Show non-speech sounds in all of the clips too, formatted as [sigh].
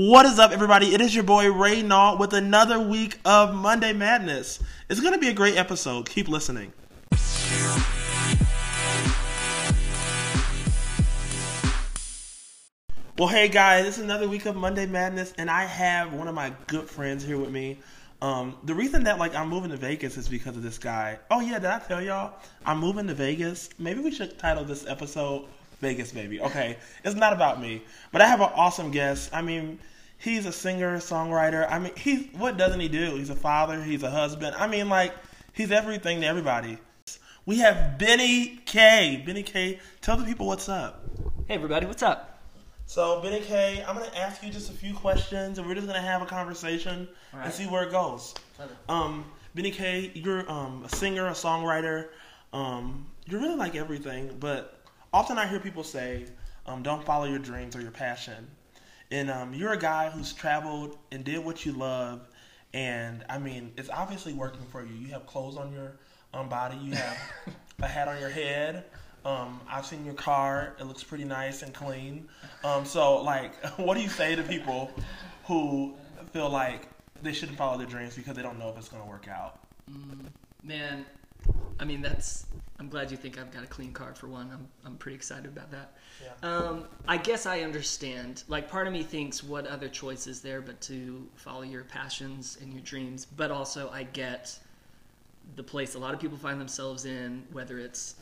What is up, everybody? It is your boy Ray Nault with another week of Monday Madness. It's going to be a great episode. Keep listening. Well, hey guys, it's another week of Monday Madness, and I have one of my good friends here with me. Um, the reason that like I'm moving to Vegas is because of this guy. Oh yeah, did I tell y'all I'm moving to Vegas? Maybe we should title this episode Vegas Baby. Okay, it's not about me, but I have an awesome guest. I mean, he's a singer, songwriter. I mean, he's what doesn't he do? He's a father. He's a husband. I mean, like he's everything to everybody. We have Benny K. Benny K. Tell the people what's up. Hey everybody, what's up? So Benny K, I'm gonna ask you just a few questions, and we're just gonna have a conversation right. and see where it goes. Um, Benny K, you're um, a singer, a songwriter. Um, you're really like everything, but often I hear people say, um, "Don't follow your dreams or your passion." And um, you're a guy who's traveled and did what you love, and I mean, it's obviously working for you. You have clothes on your um, body. You have [laughs] a hat on your head. Um, I've seen your car. It looks pretty nice and clean. Um, so, like, [laughs] what do you say to people who feel like they shouldn't follow their dreams because they don't know if it's going to work out? Man, I mean that's. I'm glad you think I've got a clean car for one. I'm I'm pretty excited about that. Yeah. Um, I guess I understand. Like part of me thinks, what other choice is there but to follow your passions and your dreams? But also, I get the place a lot of people find themselves in, whether it's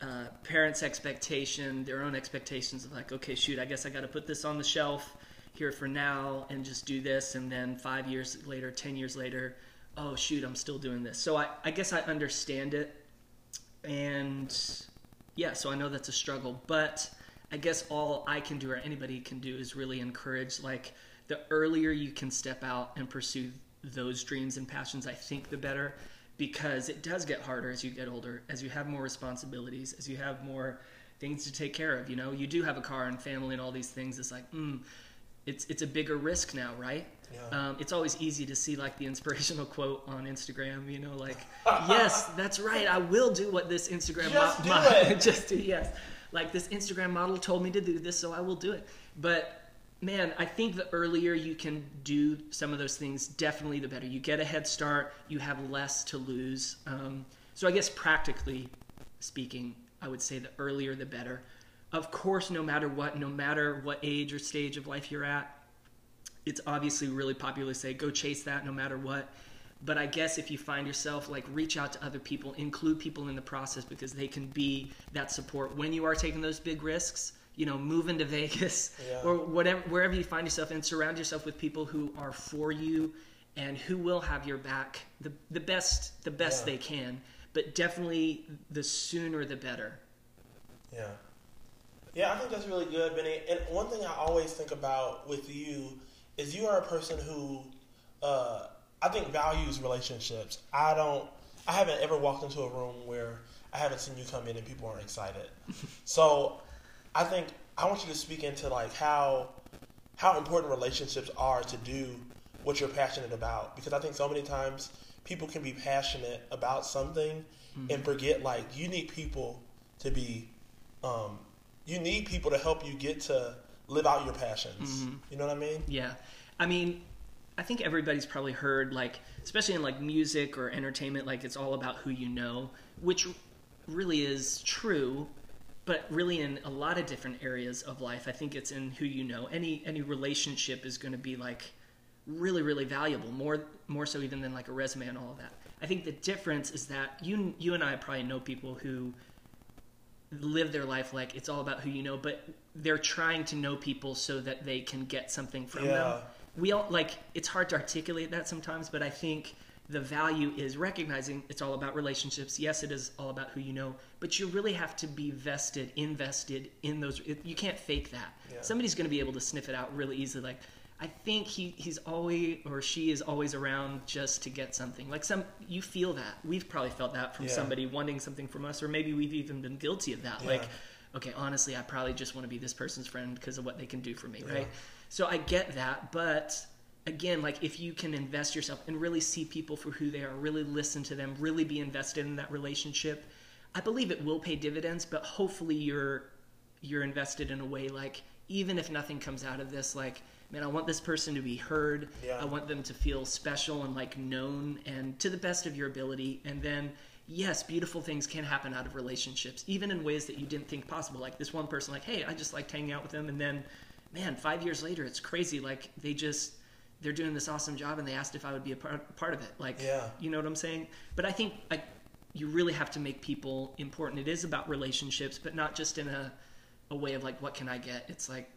uh, parents' expectation, their own expectations of like, okay, shoot, I guess I got to put this on the shelf here for now and just do this, and then five years later, ten years later, oh shoot, I'm still doing this. So I, I guess I understand it, and yeah, so I know that's a struggle, but I guess all I can do or anybody can do is really encourage like the earlier you can step out and pursue those dreams and passions, I think the better because it does get harder as you get older, as you have more responsibilities, as you have more things to take care of. You know, you do have a car and family and all these things. It's like, mm, it's it's a bigger risk now, right? Yeah. Um, it's always easy to see like the inspirational [laughs] quote on Instagram. You know, like, yes, that's right. I will do what this Instagram Just do [laughs] mo- it. just do yes. Like this Instagram model told me to do this, so I will do it. But man, I think the earlier you can do some of those things, definitely the better. You get a head start. You have less to lose. Um, so I guess practically speaking, I would say the earlier the better. Of course, no matter what, no matter what age or stage of life you're at, it's obviously really popular to say go chase that no matter what but i guess if you find yourself like reach out to other people include people in the process because they can be that support when you are taking those big risks you know move into [laughs] vegas Yeah. or whatever wherever you find yourself and surround yourself with people who are for you and who will have your back the, the best the best Yeah. they can but definitely the sooner the better Yeah. Yeah, I think that's really good, Benny. And one thing I always think about with you is you are a person who uh, I think values relationships. I don't. I haven't ever walked into a room where I haven't seen you come in and people aren't excited. [laughs] so, I think I want you to speak into like how how important relationships are to do what you're passionate about because I think so many times people can be passionate about something and forget like you need people to be um, you need people to help you get to live out your passions. Mm-hmm. You know what I mean? Yeah. I mean, I think everybody's probably heard like especially in like music or entertainment like it's all about who you know, which really is true, but really in a lot of different areas of life. I think it's in who you know. Any any relationship is going to be like really really valuable, more more so even than like a resume and all of that. I think the difference is that you you and I probably know people who live their life like it's all about who you know, but they're trying to know people so that they can get something from Yeah. them. We all like it's hard to articulate that sometimes, but I think the value is recognizing it's all about relationships. Yes, it is all about who you know, but you really have to be vested, invested in those. It, you can't fake that. Yeah. Somebody's going to be able to sniff it out really easily. Like, I think he, he's always or she is always around just to get something. Like some, you feel that. We've probably felt that from Yeah. somebody wanting something from us, or maybe we've even been guilty of that. Yeah. Like, okay, honestly, I probably just want to be this person's friend because of what they can do for me, right? So I get that, but again, like if you can invest yourself and really see people for who they are, really listen to them, really be invested in that relationship, I believe it will pay dividends. But hopefully, you're you're invested in a way like even if nothing comes out of this, like man, I want this person to be heard. Yeah. I want them to feel special and like known and to the best of your ability. And then, yes, beautiful things can happen out of relationships, even in ways that you didn't think possible. Like this one person, like, hey, I just liked hanging out with them. And then, man, five years later, it's crazy. Like they just, they're doing this awesome job and they asked if I would be a part, part of it. Like, Yeah. you know what I'm saying? But I think like you really have to make people important. It is about relationships, but not just in a, a way of like, what can I get? It's like,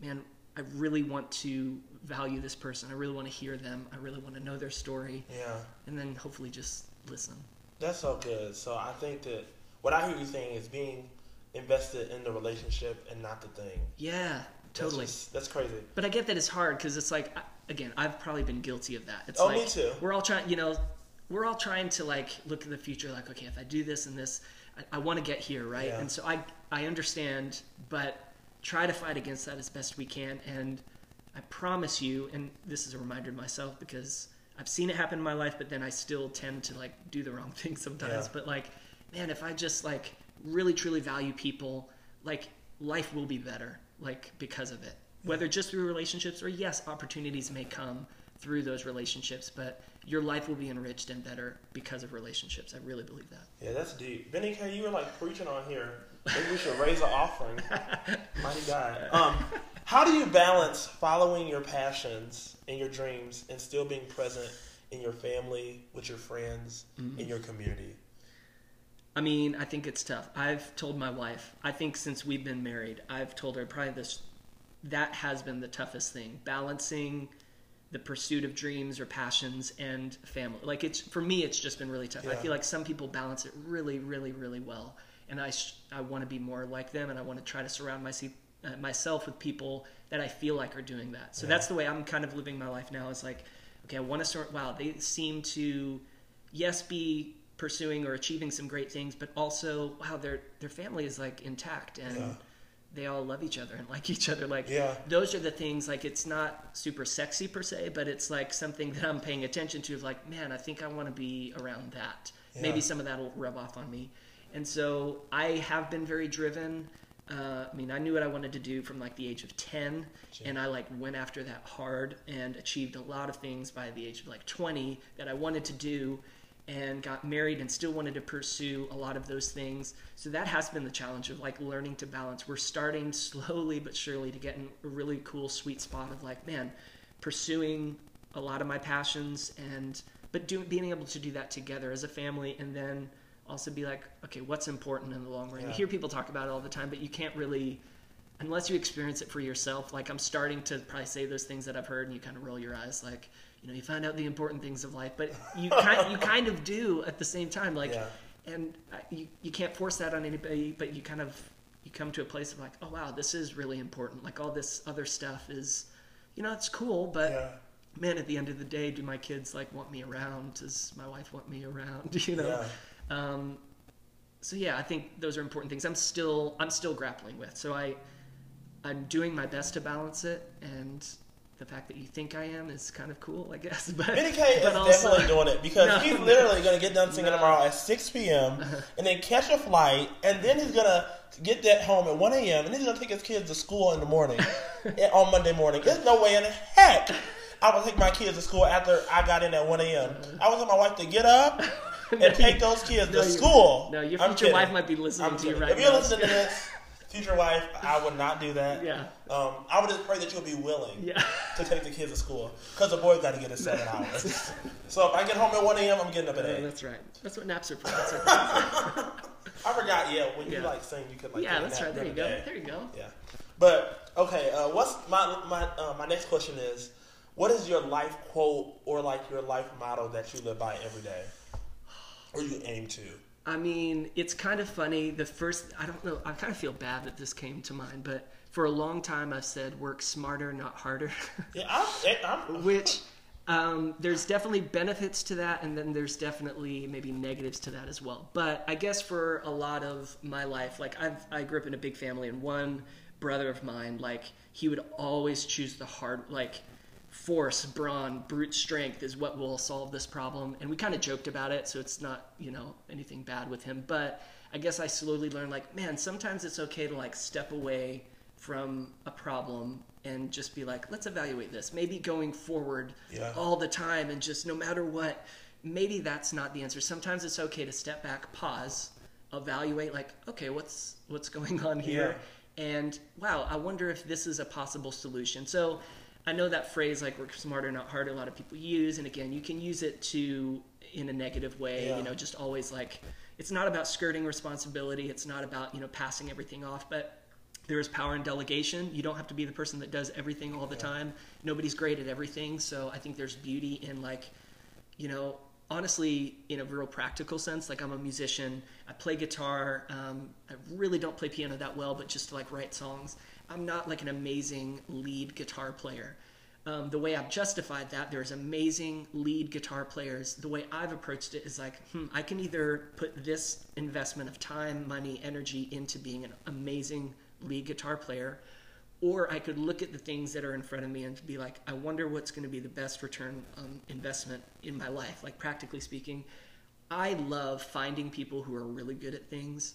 man, I really want to value this person. I really want to hear them. I really want to know their story. Yeah. And then hopefully just listen. That's so good. So I think that what I hear you saying is being invested in the relationship and not the thing. Yeah, totally. That's, just- that's crazy. But I get that it's hard because it's like, again, I've probably been guilty of that. It's Oh, like, me too. We're all trying, you know, we're all trying to like look at the future, like, okay, if I do this and this, I, I want to get here, right? Yeah. And so I, I understand, but try to fight against that as best we can. And I promise you, and this is a reminder to myself because I've seen it happen in my life, but then I still tend to like do the wrong [laughs] thing sometimes. Yeah. But like, man, if I just like really truly value people, like life will be better, like because of it. Whether just through relationships or yes, opportunities may come through those relationships, but your life will be enriched and better because of relationships. I really believe that. Yeah, that's deep. Benny K, you were like preaching on here. Maybe we should raise an offering. [laughs] Mighty God. Um, how do you balance following your passions and your dreams and still being present in your family, with your friends, in your community? I mean, I think it's tough. I've told my wife, I think since we've been married, I've told her probably this that has been the toughest thing, balancing the pursuit of dreams or passions and family. Like it's for me it's just been really tough. I feel like some people balance it really really really well. And I sh- I want to be more like them and I want to try to surround myself uh, myself with people that I feel like are doing that. So Yeah. that's the way I'm kind of living my life now. Is like, okay, I want to sort. Wow, they seem to, yes, be pursuing or achieving some great things, but also, wow, their their family is like intact and Yeah. They all love each other and [laughs] like each other. Like, Yeah. those are the things. Like, it's not super sexy per se, but it's like something that I'm paying attention to. Of like, man, I think I want to be around that. Yeah. Maybe some of that will rub off on me. And so I have been very driven. Uh, I mean, I knew what I wanted to do from like the age of 10, Sure. and I like went after that hard and achieved a lot of things by the age of like 20 that I wanted to do and got married and still wanted to pursue a lot of those things. So that has been the challenge of like learning to balance. We're starting [laughs] slowly but surely to get in a really cool sweet spot of like, man, pursuing a lot of my passions and but doing being able to do that together as a family and then also be like, okay, what's important in the long run? You hear people talk about it all the time, but you can't really unless you experience it for yourself. Like I'm starting to probably say those things that I've heard, and you kind of roll your eyes, like you know, you find out the important things of life, but you kind you [laughs] kind of do at the same time, like, Yeah. and uh, you you can't force that on anybody, but you kind of you come to a place of like, oh wow, this is really important. Like all this other stuff is, you know, it's cool, but Yeah. man, at the end of the day, do my kids like want me around? Does my wife want me around? [laughs] You know. Yeah. Um, so yeah, I think those are important things. I'm still I'm still grappling with. So I I'm doing my best to balance it, and the fact that you think I am is kind of cool, I guess. [laughs] But Benny K is also- definitely doing it because No. he's literally going to get done singing No. tomorrow at 6 p.m. and then catch a flight, and then he's going to get that home at 1 a.m. and then he's going to take his kids to school in the morning [laughs] eh, on Monday morning. There's no way in the heck I would take my kids to school after I got in at 1 a.m. I would tell my wife to get up [laughs] and No, take those kids no, to school. No, your future wife might be listening I'm to you kidding. right if you're now. listening to this, future wife, I would not do that. Yeah. Um, I would just pray that you'll be willing Yeah. to take the kids to school because the boys got to get at seven hours. [laughs] so if I get home at one a.m., I'm getting up at Yeah, eight. that's right. That's what naps are for. [laughs] That's right. [laughs] I forgot. Yeah, when you Yeah. like sing, you could like yeah, that's right. There you go. day. There you go. Yeah, but okay. Uh, what's my my uh, my next question is, what is your life quote or like your life motto that you live by every day, or you aim to? I mean, it's kind of funny. The first, I don't know, I kind of feel bad that this came to mind, but for a long time I've said work smarter, not harder. Yeah, I'm. I'm [laughs] Which um, there's definitely benefits to that, and then there's definitely maybe negatives to that as well. But I guess for a lot of my life, like I've, I grew up in a big family, and one brother of mine, like he would always choose the hard, like force, brawn, brute strength is what will solve this problem. And we kind of joked about it, so it's not you know anything bad with him. But I guess I slowly learned, like, man, sometimes it's okay to like step away from a problem and just be like, let's evaluate this. Maybe going forward Yeah. all the time and just no matter what, maybe that's not the answer. Sometimes it's okay to step back, pause, evaluate like, okay, what's what's going on here? And wow, I wonder if this is a possible solution. So I know that phrase like work smarter, not harder, a lot of people use. And again, you can use it to in a negative way, Yeah. you know, just always like it's not about skirting responsibility, it's not about, you know, passing everything off, but there is power in delegation. You don't have to be the person that does everything all the time. Nobody's great at everything. So I think there's beauty in like, you know, honestly, in a real practical sense, like I'm a musician, I play guitar. Um, I really don't play piano that well, but just to like write songs. I'm not like an amazing lead guitar player. Um, the way I've justified that, there's amazing lead guitar players. The way I've approached it is like, hmm, I can either put this investment of time, money, energy into being an amazing lead guitar player, or I could look at the things that are in front of me and be like, I wonder what's going to be the best return on investment in my life. Like, practically speaking, I love finding people who are really good at things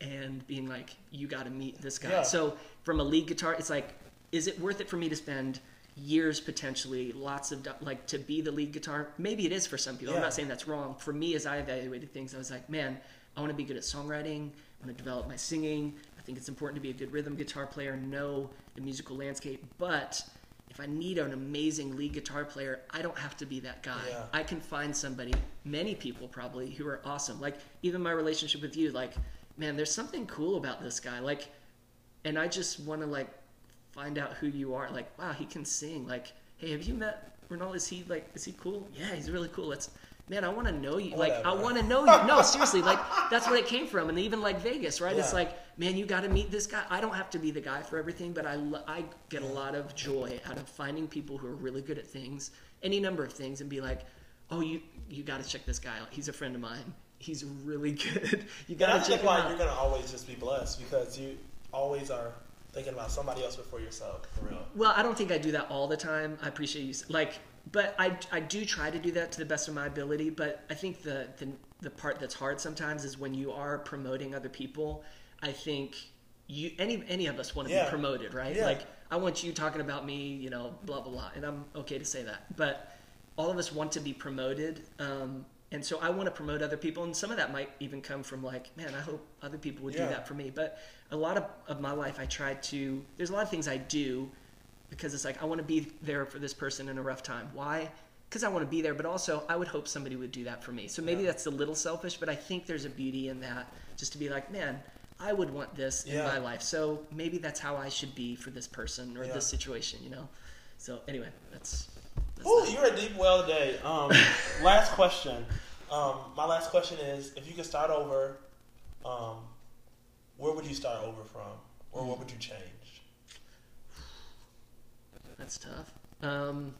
and being like, you got to meet this guy. Yeah. So, from a lead guitar, it's like, is it worth it for me to spend years potentially, lots of, like, to be the lead guitar? Maybe it is for some people. I'm not saying that's wrong. For me, as I evaluated things, I was like, man, I want to be good at songwriting. I want to develop my singing. I think it's important to be a good rhythm guitar player, know the musical landscape. But if I need an amazing lead guitar player, I don't have to be that guy. Yeah. I can find somebody, many people probably, who are awesome. Like even my relationship with you, like, man, there's something cool about this guy. Like, and I just want to like find out who you are. Like, wow, he can sing. Like, hey, have you met Ronald? Is he like, is he cool? Yeah, he's really cool. Let's, man, I want to know you. Like, I want to know [laughs] you. No, seriously, like that's where it came from. And even like Vegas, right? It's like, man, you got to meet this guy. I don't have to be the guy for everything, but I I get a lot of joy out of finding people who are really good at things, any number of things, and be like, oh, you you got to check this guy out. He's a friend of mine. He's really [laughs] good. You got to check him out. you're gonna always just be blessed because you always are thinking about somebody else before yourself. For real. Well, I don't think I do that all the time. I appreciate you. Like, but I, I do try to do that to the best of my ability. But I think the, the the part that's hard sometimes is when you are promoting other people. I think you any any of us want to Yeah. be promoted, right? Yeah. Like, I want you talking about me, you know, blah blah blah, and I'm okay to say that. But all of us want to be promoted. Um, and so I want to promote other people, and some of that might even come from like, man, I hope other people would Yeah. do that for me. But a lot of, of my life, I try to. There's a lot of things I do because it's like I want to be there for this person in a rough time. Why? Because I want to be there, but also I would hope somebody would do that for me. So maybe that's a little selfish, but I think there's a beauty in that, just to be like, man, I would want this in Yeah. my life. So maybe that's how I should be for this person or Yeah. this situation, you know. So anyway, that's. that's Ooh, you're a deep well today. Um, [laughs] last question. Um, my last question is: If you could start over, um, where would you start over from, or what would you change? That's tough. Um,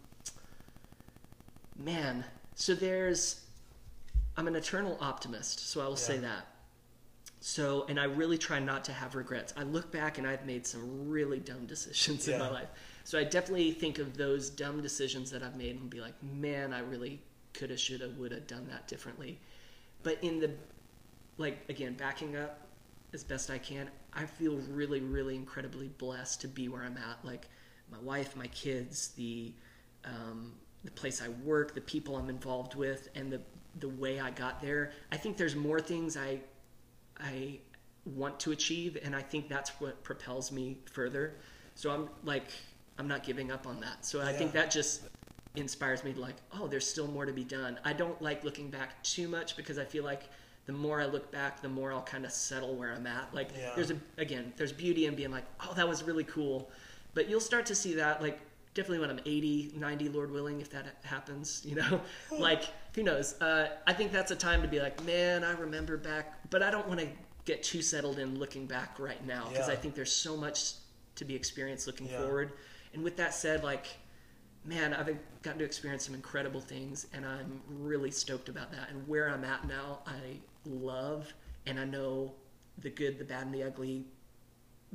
man, so there's. I'm an eternal optimist, so I will say that. So, and I really try not to have regrets. I look back and I've made some really dumb decisions in my life. So I definitely think of those dumb decisions that I've made and be like, man, I really coulda, shoulda, woulda done that differently. But in the, like, again, backing up as best I can, I feel really, really incredibly blessed to be where I'm at. Like, my wife, my kids, the, um, the place I work, the people I'm involved with, and the the way I got there. I think there's more things I I want to achieve, and I think that's what propels me further. So I'm like, I'm not giving up on that. So I think that just inspires me to like, oh, there's still more to be done. I don't like looking back too much because I feel like the more I look back, the more I'll kind of settle where I'm at. Like, Yeah. there's a again, there's beauty in being like, oh, that was really cool, but you'll start to see that like definitely when I'm 80, 90, Lord willing, if that happens, you know, [laughs] like who knows? Uh, I think that's a time to be like, man, I remember back, but I don't want to get too settled in looking back right now because Yeah. I think there's so much to be experienced looking Yeah. forward. And with that said, like, man, I've gotten to experience some incredible things, and I'm really stoked about that. And where I'm at now, I love, and I know the good, the bad, and the ugly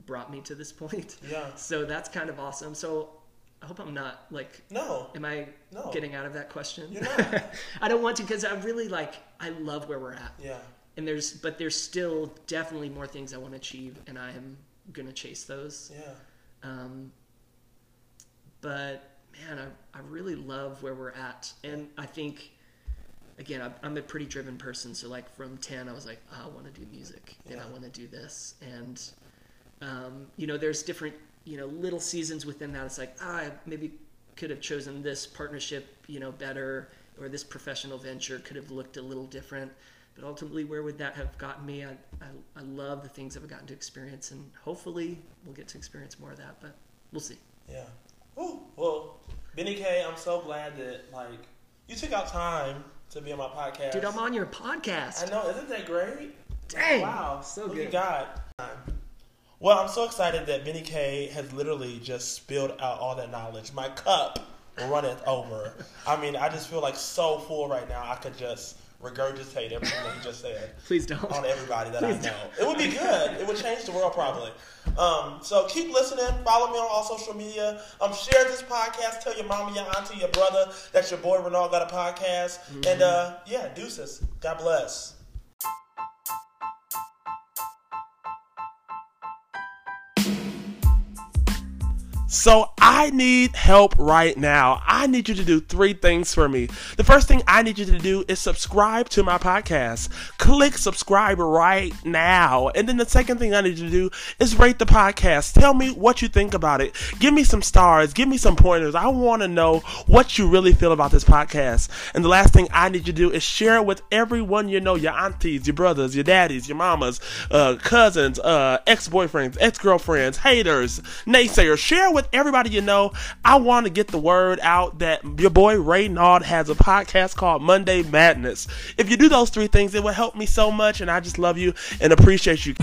brought me to this [laughs] point. Yeah. So that's kind of awesome. So I hope I'm not like No. Am I No. getting out of that question? You're not. [laughs] I don't want to because I really like I love where we're at, Yeah. and there's but there's still definitely more things I want to achieve, and I am gonna chase those. Yeah. Um, but man, I, I really love where we're at, and I think again I'm, I'm a pretty driven person. So like from ten, I was like, oh, I want to do music and I want to do this, and um, you know, there's different you know little seasons within that. It's like ah, I maybe could have chosen this partnership, you know, better, or this professional venture could have looked a little different. But ultimately, where would that have gotten me? I, I, I love the things I've gotten to experience, and hopefully, we'll get to experience more of that. But we'll see. Yeah. Ooh, well, Benny K, I'm so glad that like you took out time to be on my podcast. Dude, I'm on your podcast. I know, isn't that great? Dang, Wow, so look good. at God. Well, I'm so excited that Benny K has literally just spilled out all that knowledge. My cup runneth over. I mean, I just feel like so full right now. I could just regurgitate everything that he just said [laughs] Please don't. on everybody that I Please know. It would be good. It would change the world probably. Um, so keep listening. Follow me on all social media. Um, share this podcast. Tell your mama, your auntie, your brother that your boy Renal got a podcast. And uh, yeah, deuces. God bless. So I need help right now. I need you to do three things for me. The first thing I need you to do is subscribe to my podcast. Click subscribe right now. And then the second thing I need you to do is rate the podcast. Tell me what you think about it. Give me some stars. Give me some pointers. I want to know what you really feel about this podcast. And the last thing I need you to do is share it with everyone you know your aunties, your brothers, your daddies, your mamas, uh, cousins, uh, ex boyfriends, ex girlfriends, haters, naysayers. Share it everybody you know. I want to get the word out that your boy Ray Nard has a podcast called Monday Madness. If you do those three things, it will help me so much, and I just love you and appreciate you.